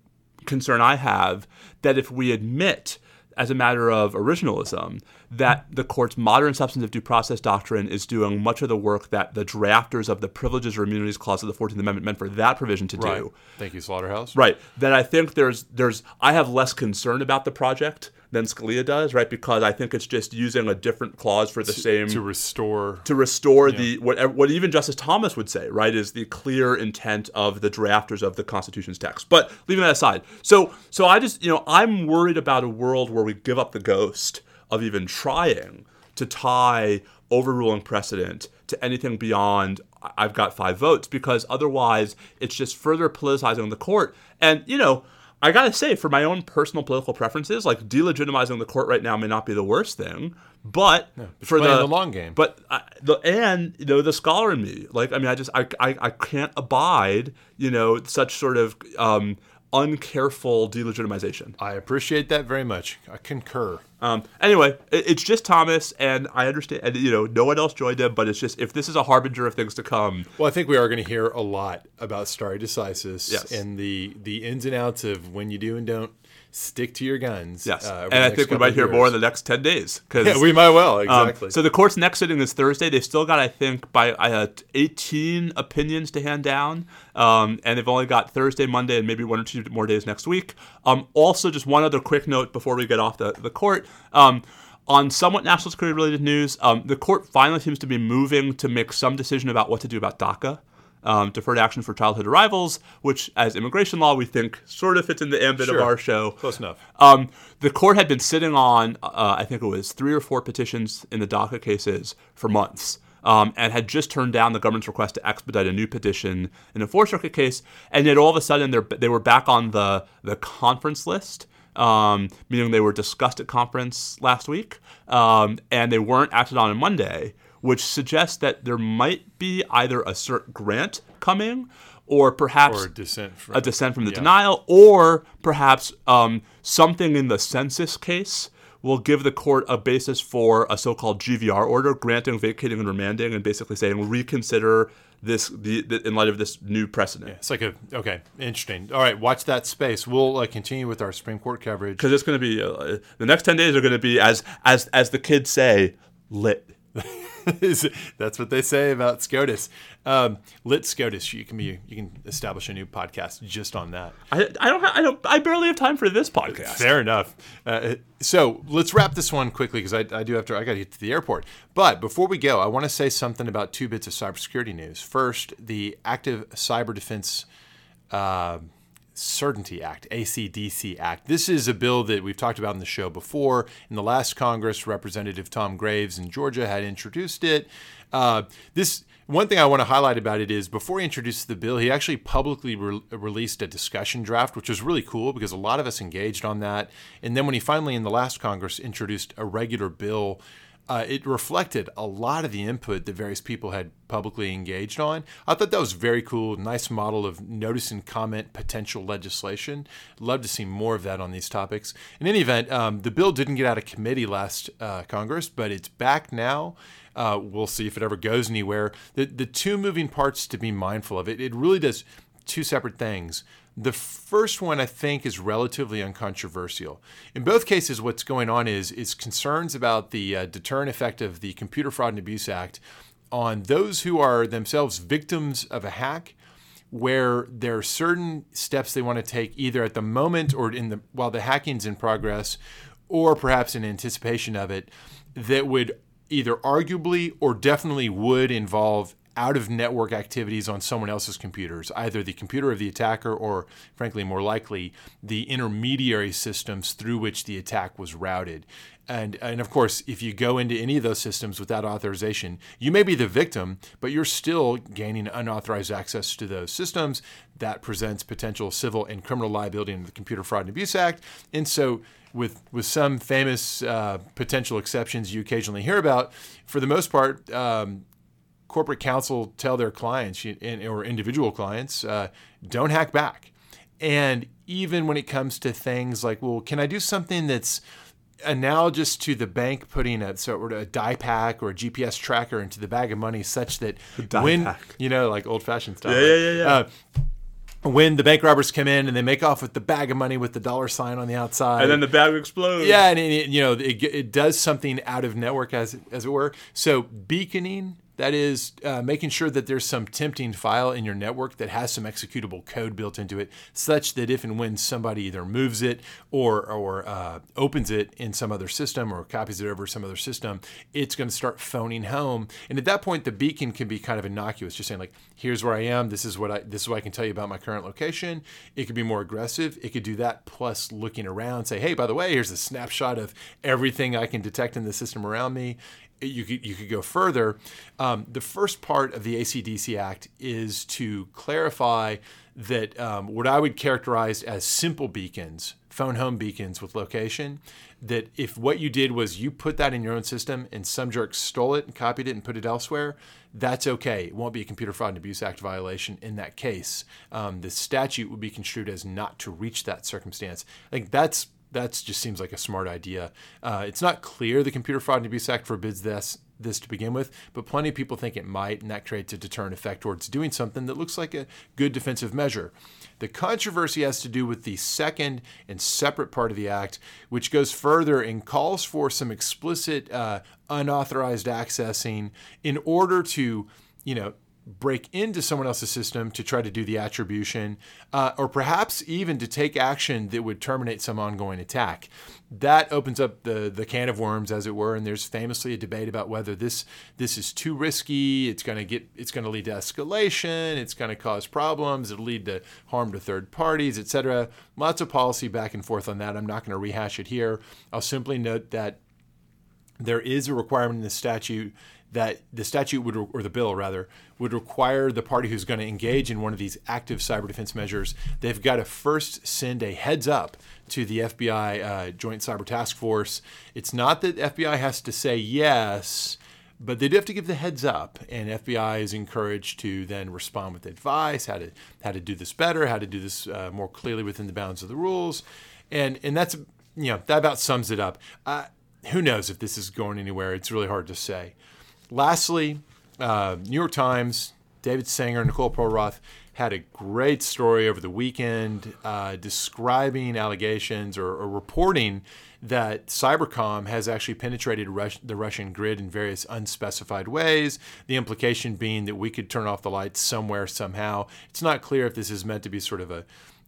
concern I have that if we admit, as a matter of originalism, that the court's modern substantive due process doctrine is doing much of the work that the drafters of the Privileges or Immunities Clause of the Fourteenth Amendment meant for that provision to right. do. Thank you, Slaughterhouse. Right. Then I think there's there's I have less concern about the project than Scalia does, right? Because I think it's just using a different clause for the same To restore. to restore the what what even Justice Thomas would say, right, is the clear intent of the drafters of the Constitution's text. But leaving that aside, so so I just you know I'm worried about a world where we give up the ghost of even trying to tie overruling precedent to anything beyond I've got five votes because otherwise it's just further politicizing the court. And you know. I gotta say, for my own personal political preferences, like delegitimizing the court right now may not be the worst thing, but for the, the long game. But I, the and you know the scholar in me, like I mean, I just I I, I can't abide you know such sort of um, uncareful delegitimization. I appreciate that very much. I concur. Um, anyway, it, it's just Thomas, and I understand. And, you know, no one else joined him, but it's just if this is a harbinger of things to come. Well, I think we are going to hear a lot about stare decisis Yes. and the the ins and outs of when you do and don't stick to your guns. Yes, uh, and I think we might hear more in the next ten days. Cause, Yeah, we might well Um, exactly. so the court's next sitting is Thursday. They've still got, I think, by uh, 18 opinions to hand down, um, and they've only got Thursday, Monday, and maybe one or two more days next week. Um, also, just one other quick note before we get off the, the court. Um, on somewhat national security related news, um, the court finally seems to be moving to make some decision about what to do about DACA. Um, deferred action for childhood arrivals, which, as immigration law, we think sort of fits in the ambit Sure. of our show. Close enough. Um, the court had been sitting on, uh, I think it was three or four petitions in the DACA cases for months, um, and had just turned down the government's request to expedite a new petition in a Fourth Circuit case, and yet all of a sudden they're, were back on the the conference list. Um, meaning they were discussed at conference last week, um, and they weren't acted on on Monday, which suggests that there might be either a cert grant coming, or perhaps Or dissent from a dissent from the Yeah. denial, or perhaps um, something in the census case will give the court a basis for a so-called GVR order, granting, vacating, and remanding, and basically saying reconsider this the, the, in light of this new precedent. It's like a okay, interesting. All right, watch that space. We'll uh, continue with our Supreme Court coverage. Because it's going to be uh, the next ten days are going to be as as as the kids say lit. That's what they say about SCOTUS. Um, lit SCOTUS. You can be you can establish a new podcast just on that. I, I don't ha- I don't I barely have time for this podcast. Fair enough. Uh, so let's wrap this one quickly because I, I do have to. I got to get to the airport. But before we go, I want to say something about two bits of cybersecurity news. First, the Active Cyber Defense uh, Certainty Act, ACDC Act. This is a bill that we've talked about in the show before. In the last Congress, Representative Tom Graves in Georgia had introduced it. Uh, this one thing I want to highlight about it is before he introduced the bill, he actually publicly re- released a discussion draft, which was really cool because a lot of us engaged on that. And then when he finally, in the last Congress, introduced a regular bill, uh, it reflected a lot of the input that various people had publicly engaged on. I thought that was very cool. Nice model of notice and comment potential legislation. Love to see more of that on these topics. In any event, um, the bill didn't get out of committee last uh, Congress, but it's back now. Uh, we'll see if it ever goes anywhere. The the two moving parts to be mindful of it. It really does two separate things. The first one I think is relatively uncontroversial. In both cases, what's going on is is concerns about the uh, deterrent effect of the Computer Fraud and Abuse Act on those who are themselves victims of a hack where there are certain steps they want to take either at the moment or in the while the hacking's in progress or perhaps in anticipation of it that would either arguably or definitely would involve out of network activities on someone else's computers, either the computer of the attacker or, frankly, more likely, the intermediary systems through which the attack was routed. And, and of course, if you go into any of those systems without authorization, you may be the victim, but you're still gaining unauthorized access to those systems. That presents potential civil and criminal liability under the Computer Fraud and Abuse Act. And so, with with some famous uh, potential exceptions you occasionally hear about, for the most part, um, corporate counsel tell their clients or individual clients, uh, don't hack back. And even when it comes to things like, well, can I do something that's analogous to the bank putting a sort of a die pack or a GPS tracker into the bag of money, such that when pack. you know, like old fashioned stuff. Yeah, right? yeah, yeah, yeah. Uh, when the bank robbers come in and they make off with the bag of money with the dollar sign on the outside, And then the bag explodes. yeah, and it, you know it, it does something out of network as as it were. So beaconing, that is uh, making sure that there's some tempting file in your network that has some executable code built into it, such that if and when somebody either moves it or or uh, opens it in some other system or copies it over some other system, it's going to start phoning home. And at that point, the beacon can be kind of innocuous, just saying like, "Here's where I am. This is what I this is what I can tell you about my current location." It could be more aggressive. It could do that plus looking around, say, "Hey, by the way, here's a snapshot of everything I can detect in the system around me." You could you could go further. Um, the first part of the ACDC Act is to clarify that um, what I would characterize as simple beacons, phone home beacons with location, that if what you did was you put that in your own system and some jerk stole it and copied it and put it elsewhere, that's okay. It won't be a Computer Fraud and Abuse Act violation in that case. Um, the statute would be construed as not to reach that circumstance. I think that's that just seems like a smart idea. Uh, it's not clear the Computer Fraud and Abuse Act forbids this this to begin with, but plenty of people think it might, and that creates a deterrent effect towards doing something that looks like a good defensive measure. The controversy has to do with the second and separate part of the act, which goes further and calls for some explicit uh, unauthorized accessing in order to, you know, break into someone else's system to try to do the attribution, uh, or perhaps even to take action that would terminate some ongoing attack. That opens up the the can of worms, as it were. And there's famously a debate about whether this this is too risky. It's going to get it's going to lead to escalation. It's going to cause problems. It'll lead to harm to third parties, etc. Lots of policy back and forth on that. I'm not going to rehash it here. I'll simply note that there is a requirement in the statute that the statute would, or the bill rather, would require the party who's going to engage in one of these active cyber defense measures, they've got to first send a heads up to the FBI uh, Joint Cyber Task Force. It's not that FBI has to say yes, but they do have to give the heads up, and FBI is encouraged to then respond with advice how to how to do this better, how to do this uh, more clearly within the bounds of the rules, and and that's you know that about sums it up. Uh, who knows if this is going anywhere? It's really hard to say. Lastly, uh, New York Times, David Sanger, Nicole Perlroth had a great story over the weekend uh, describing allegations or, or, reporting that Cybercom has actually penetrated the Russian grid in various unspecified ways. The implication being that we could turn off the lights somewhere, somehow. It's not clear if this is meant to be sort of a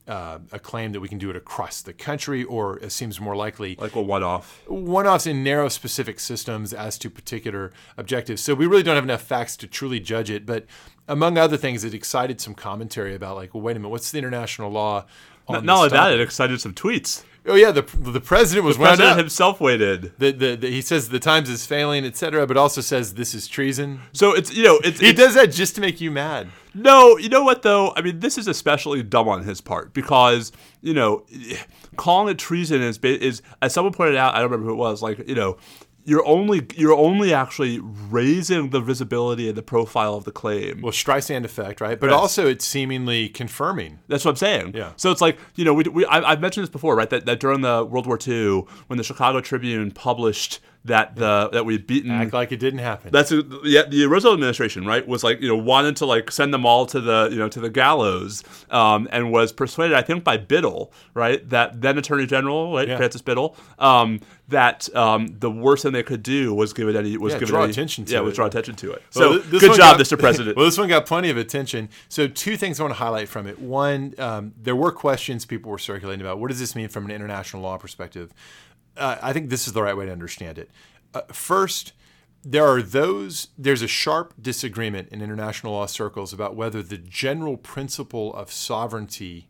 uh, a claim that we can do it across the country, or it seems more likely like a one-off. One-offs in narrow, specific systems as to particular objectives. So we really don't have enough facts to truly judge it. But among other things, it excited some commentary about like, well, wait a minute, what's the international law? Not, not only that, it excited some tweets. Oh yeah, the the president was the president himself waited. The, the, the, he says the Times is failing, etc., but also says this is treason. So it's you know it's he it's, does that just to make you mad. No, you know what though? I mean, this is especially dumb on his part because you know calling it treason is is as someone pointed out. I don't remember who it was. Like you know, you're only you're only actually raising the visibility and the profile of the claim. Well, Streisand effect, right? But yes. also it's seemingly confirming. That's what I'm saying. Yeah. So it's like you know we, we I, have mentioned this before, right? That that during the World War II, when the Chicago Tribune published that the that we had beaten act like it didn't happen. That's a, yeah. The Roosevelt administration, right, was like you know wanted to like send them all to the you know to the gallows, um, and was persuaded, I think, by Biddle, right, that then Attorney General, right, yeah. Francis Biddle, um, that um, the worst thing they could do was give it any was yeah, give draw any, attention to yeah, it. was draw attention to it. Well, so good job, got, Mr. President. well, this one got plenty of attention. So two things I want to highlight from it. One, um, there were questions people were circulating about what does this mean from an international law perspective. Uh, I think this is the right way to understand it. Uh, first, there are those, there's a sharp disagreement in international law circles about whether the general principle of sovereignty,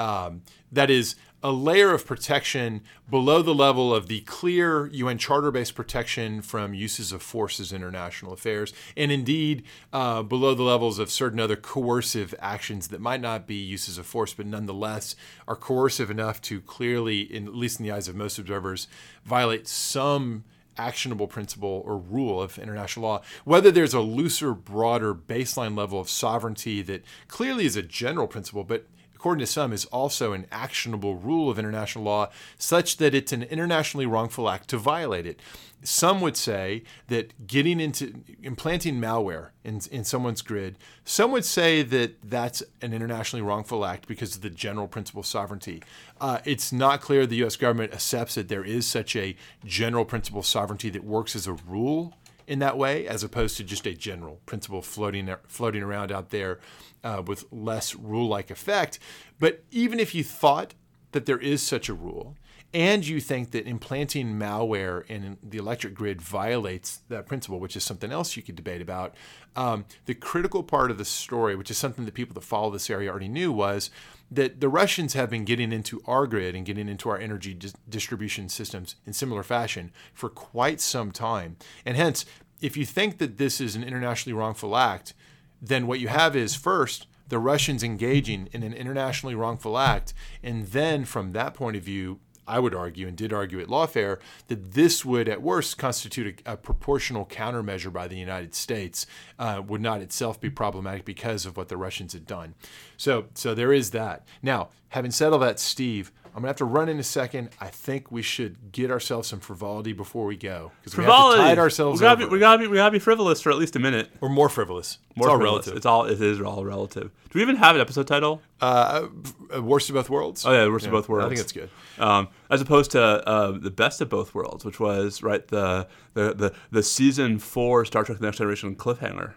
um, that is, a layer of protection below the level of the clear UN Charter based protection from uses of forces in international affairs, and indeed uh, below the levels of certain other coercive actions that might not be uses of force, but nonetheless are coercive enough to clearly, in, at least in the eyes of most observers, violate some actionable principle or rule of international law, whether there's a looser, broader baseline level of sovereignty that clearly is a general principle, but according to some, is also an actionable rule of international law, such that it's an internationally wrongful act to violate it. Some would say that getting into implanting malware in, in someone's grid, some would say that that's an internationally wrongful act because of the general principle of sovereignty. Uh, it's not clear the U.S. government accepts that there is such a general principle of sovereignty that works as a rule in that way, as opposed to just a general principle floating floating around out there uh, with less rule-like effect. But even if you thought that there is such a rule, and you think that implanting malware in the electric grid violates that principle, which is something else you could debate about, um, the critical part of the story, which is something that people that follow this area already knew, was that the Russians have been getting into our grid and getting into our energy dis- distribution systems in similar fashion for quite some time. And hence, if you think that this is an internationally wrongful act, then what you have is first the Russians engaging in an internationally wrongful act, and then from that point of view, I would argue and did argue at lawfare that this would at worst constitute a, a proportional countermeasure by the United States, uh, would not itself be problematic because of what the Russians had done. So, so there is that. Now, having said all that, Steve, I'm gonna have to run in a second. I think we should get ourselves some frivolity before we go because we have to tide ourselves. We gotta, be, we gotta be we gotta be frivolous for at least a minute, or more frivolous. More it's all frivolous. relative. It's all it is all relative. Do we even have an episode title? Uh, uh worst of both worlds. Oh yeah, worst yeah, of both worlds. I think it's good. Um, as opposed to uh, the best of both worlds, which was right the the the, the season four Star Trek: The Next Generation cliffhanger.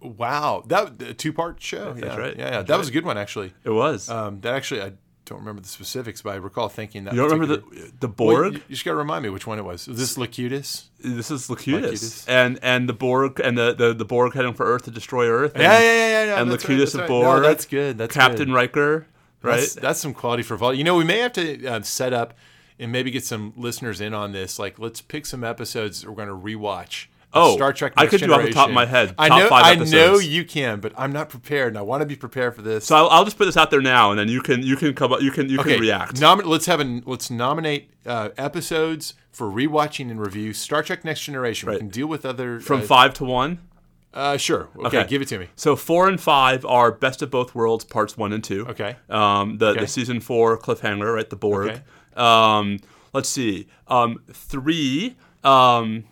Wow, that a two part show. That's yeah. right. Yeah, yeah. That's that right. was a good one actually. It was. Um, that actually I don't remember the specifics, but I recall thinking that. you don't remember the the Well, Borg? you, you just got to remind me which one it was. Was this Locutus? this is Locutus. Locutus. and and the Borg and the, the, the Borg heading for Earth to destroy Earth. And, Yeah, yeah, yeah, yeah. and Locutus right, of that's right. Borg. No, that's good. That's Captain good. Riker. Right. That's, that's some quality for vol. You know, we may have to uh, set up and maybe get some listeners in on this. Like, let's pick some episodes we're going to rewatch. Oh, Star Trek. I Next could do off the top of my head, I know. five I know you can, but I'm not prepared, and I want to be prepared for this. so I'll, I'll just put this out there now, and then you can you can come up, you can you okay, can react. Nomin- let's have a let's nominate uh, episodes for rewatching and review. Star Trek Next Generation. We can deal with other From uh, five to one. Uh, sure. Okay, Okay. give it to me. So four and five are Best of Both Worlds parts one and two. Okay. Um, the Okay. the season four cliffhanger, right? The Borg. Okay. Um, let's see. Um, three. Um,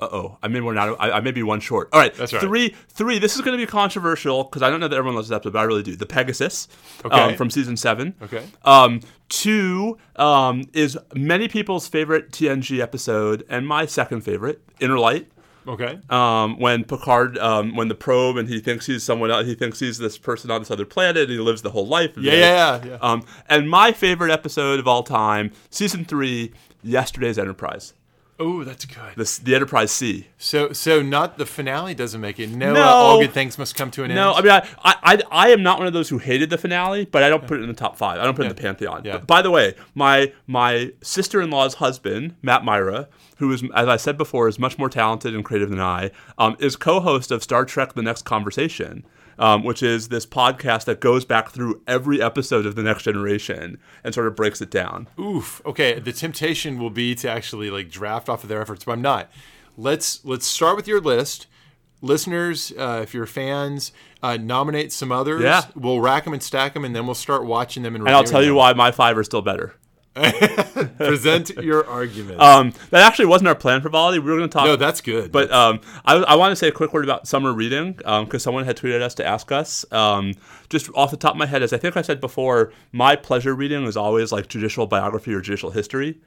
uh oh, I may one out. I, I may be one short. All right, That's right. Three, three. This is going to be controversial because I don't know that everyone loves this episode, but I really do. The Pegasus, Okay. um, from season seven. Okay. Um, two um, is many people's favorite TNG episode and my second favorite, Inner Light Okay. um, when Picard, um, when the probe, and he thinks he's someone else, he thinks he's this person on this other planet, and he lives the whole life. Yeah, yeah, yeah, yeah. Um, and my favorite episode of all time, season three, yesterday's Enterprise, oh, that's good. the the Enterprise C. So, so not the finale doesn't make it. No, No. uh, all good things must come to an end. No, I mean, I, I, I, I am not one of those who hated the finale, but I don't put it in the top five. I don't put it in the pantheon. Yeah. But by the way, my my sister in law's husband, Matt Mira, who is, as I said before, is much more talented and creative than I, um, is co-host of Star Trek: The Next Conversation. Um, which is this podcast that goes back through every episode of the Next Generation and sort of breaks it down. Oof. Okay. The temptation will be to actually like draft off of their efforts, but I'm not. Let's let's start with your list. Listeners, uh, if you're fans, uh, nominate some others. Yeah. We'll rack them and stack them, and then we'll start watching them and. And I'll tell you why my five are still better. Present your argument. Um, that actually wasn't our plan for Volley. We were going to talk. no, that's good. But um, I, I want to say a quick word about summer reading because someone had tweeted us to ask us. Um, just off the top of my head, as I think I said before, my pleasure reading is always like judicial biography or judicial history.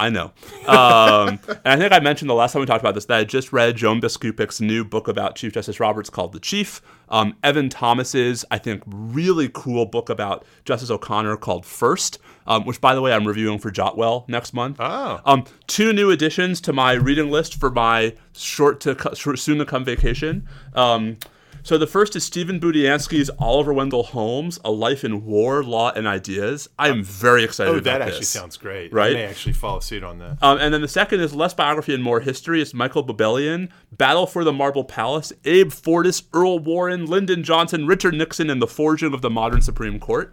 I know. Um, and I think I mentioned the last time we talked about this that I just read Joan Biskupic's new book about Chief Justice Roberts called The Chief. Um, Evan Thomas's, I think, really cool book about Justice O'Connor called First, um, which, by the way, I'm reviewing for Jotwell next month. Oh. Um, two new additions to my reading list for my short to co- short, soon to come vacation. Um, so the first is Stephen Budiansky's Oliver Wendell Holmes: A Life in War, Law, and Ideas. I am very excited. oh, about that actually this. sounds great. Right? I may actually follow suit on that. Um, and then the second is less biography and more history. It's Michael Bobelian, Battle for the Marble Palace, Abe Fortas, Earl Warren, Lyndon Johnson, Richard Nixon, and the forging of the modern Supreme Court.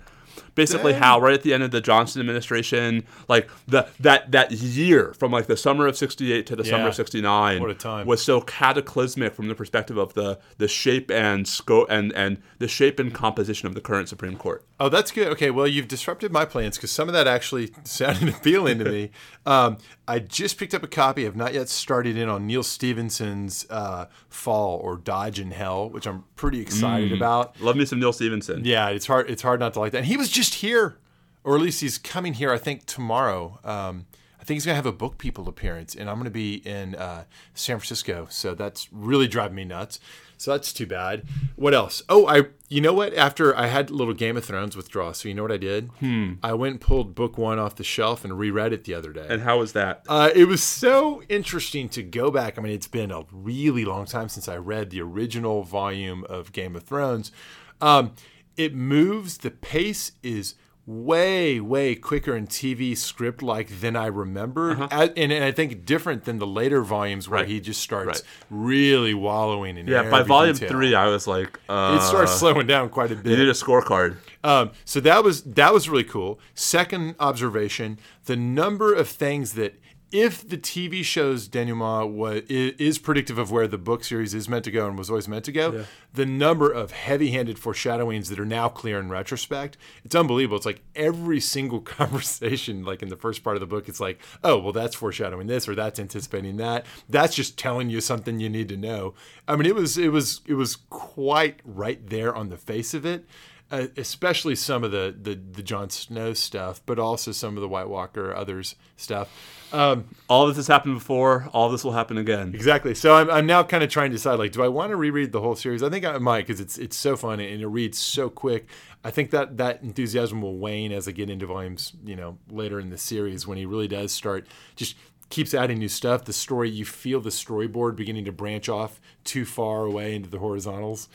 Basically, Dang. how right at the end of the Johnson administration, like the that that year from like the summer of '68 to the summer of '69, What a time. was so cataclysmic from the perspective of the the shape and scope and and the shape and composition of the current Supreme Court. Oh, that's good. Okay, well, you've disrupted my plans because some of that actually sounded appealing to me. Um, I just picked up a copy. I've not yet started in on Neal Stephenson's uh, Fall or Dodge in Hell, which I'm pretty excited about. Love me some Neal Stephenson. Yeah, it's hard. It's hard not to like that. And he was just here, or at least he's coming here. I think tomorrow. Um, I think he's gonna have a book people appearance, and I'm gonna be in uh, San Francisco. So that's really driving me nuts. So that's too bad. What else? Oh, I. You know what? After I had a little Game of Thrones withdrawal, so you know what I did? Hmm. I went and pulled book one off the shelf and reread it the other day. And how was that? Uh, it was so interesting to go back. I mean, it's been a really long time since I read the original volume of Game of Thrones. Um, it moves, the pace is way, way quicker in TV script like than I remembered. A- and, and I think different than the later volumes where Uh-huh. Right. he just starts Right. really wallowing in Yeah, by volume detail. three, I was like, uh, It starts slowing down quite a bit. You need a scorecard. Um, so that was that was really cool. Second observation: the number of things that, if the TV show's denouement was is, is predictive of where the book series is meant to go and was always meant to go, the number of heavy-handed foreshadowings that are now clear in retrospect, it's unbelievable. It's like every single conversation, like in the first part of the book, it's like, oh, well, that's foreshadowing this or that's anticipating that. That's just telling you something you need to know. I mean, it was it was it was quite right there on the face of it. Uh, especially some of the, the the Jon Snow stuff, but also some of the White Walker others stuff. Um, all this has happened before. All this will happen again. Exactly. So I'm, I'm now kind of trying to decide like, do I want to reread the whole series? I think I might because it's it's so fun and it reads so quick. I think that that enthusiasm will wane as I get into volumes, you know, later in the series when he really does start just keeps adding new stuff. The story you feel the storyboard beginning to branch off too far away into the horizontals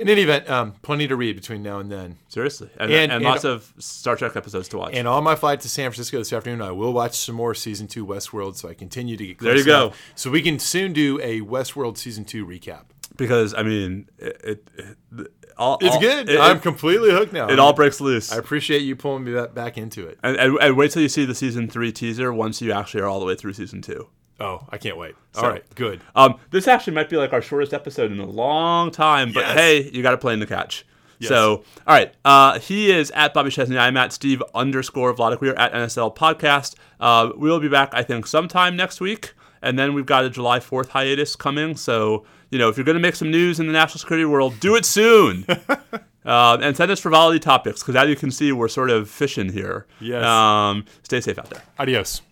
in any event, um, plenty to read between now and then. Seriously, and, and, and lots of Star Trek episodes to watch. And on my flight to San Francisco this afternoon, I will watch some more season two Westworld, so I continue to get. There you go. So we can soon do a Westworld season two recap. Because I mean, it, it, it all, it's all, good. It, I'm completely hooked now. It all breaks loose. I appreciate you pulling me back into it. And, and, and wait till you see the season three teaser once you actually are all the way through season two. Oh, I can't wait. So, all right, good. Um, this actually might be like our shortest episode in a long time, but yes. hey, you got to play in the catch. Yes. So, all right. Uh, he is at Bobby Chesney. I'm at Steve underscore Vladeck. We are at NSL Podcast. Uh, we'll be back, I think, sometime next week. And then we've got a July 4th hiatus coming. So, you know, if you're going to make some news in the national security world, do it soon. uh, and send us frivolity topics because, as you can see, we're sort of fishing here. Yes. Um, stay safe out there. Adios.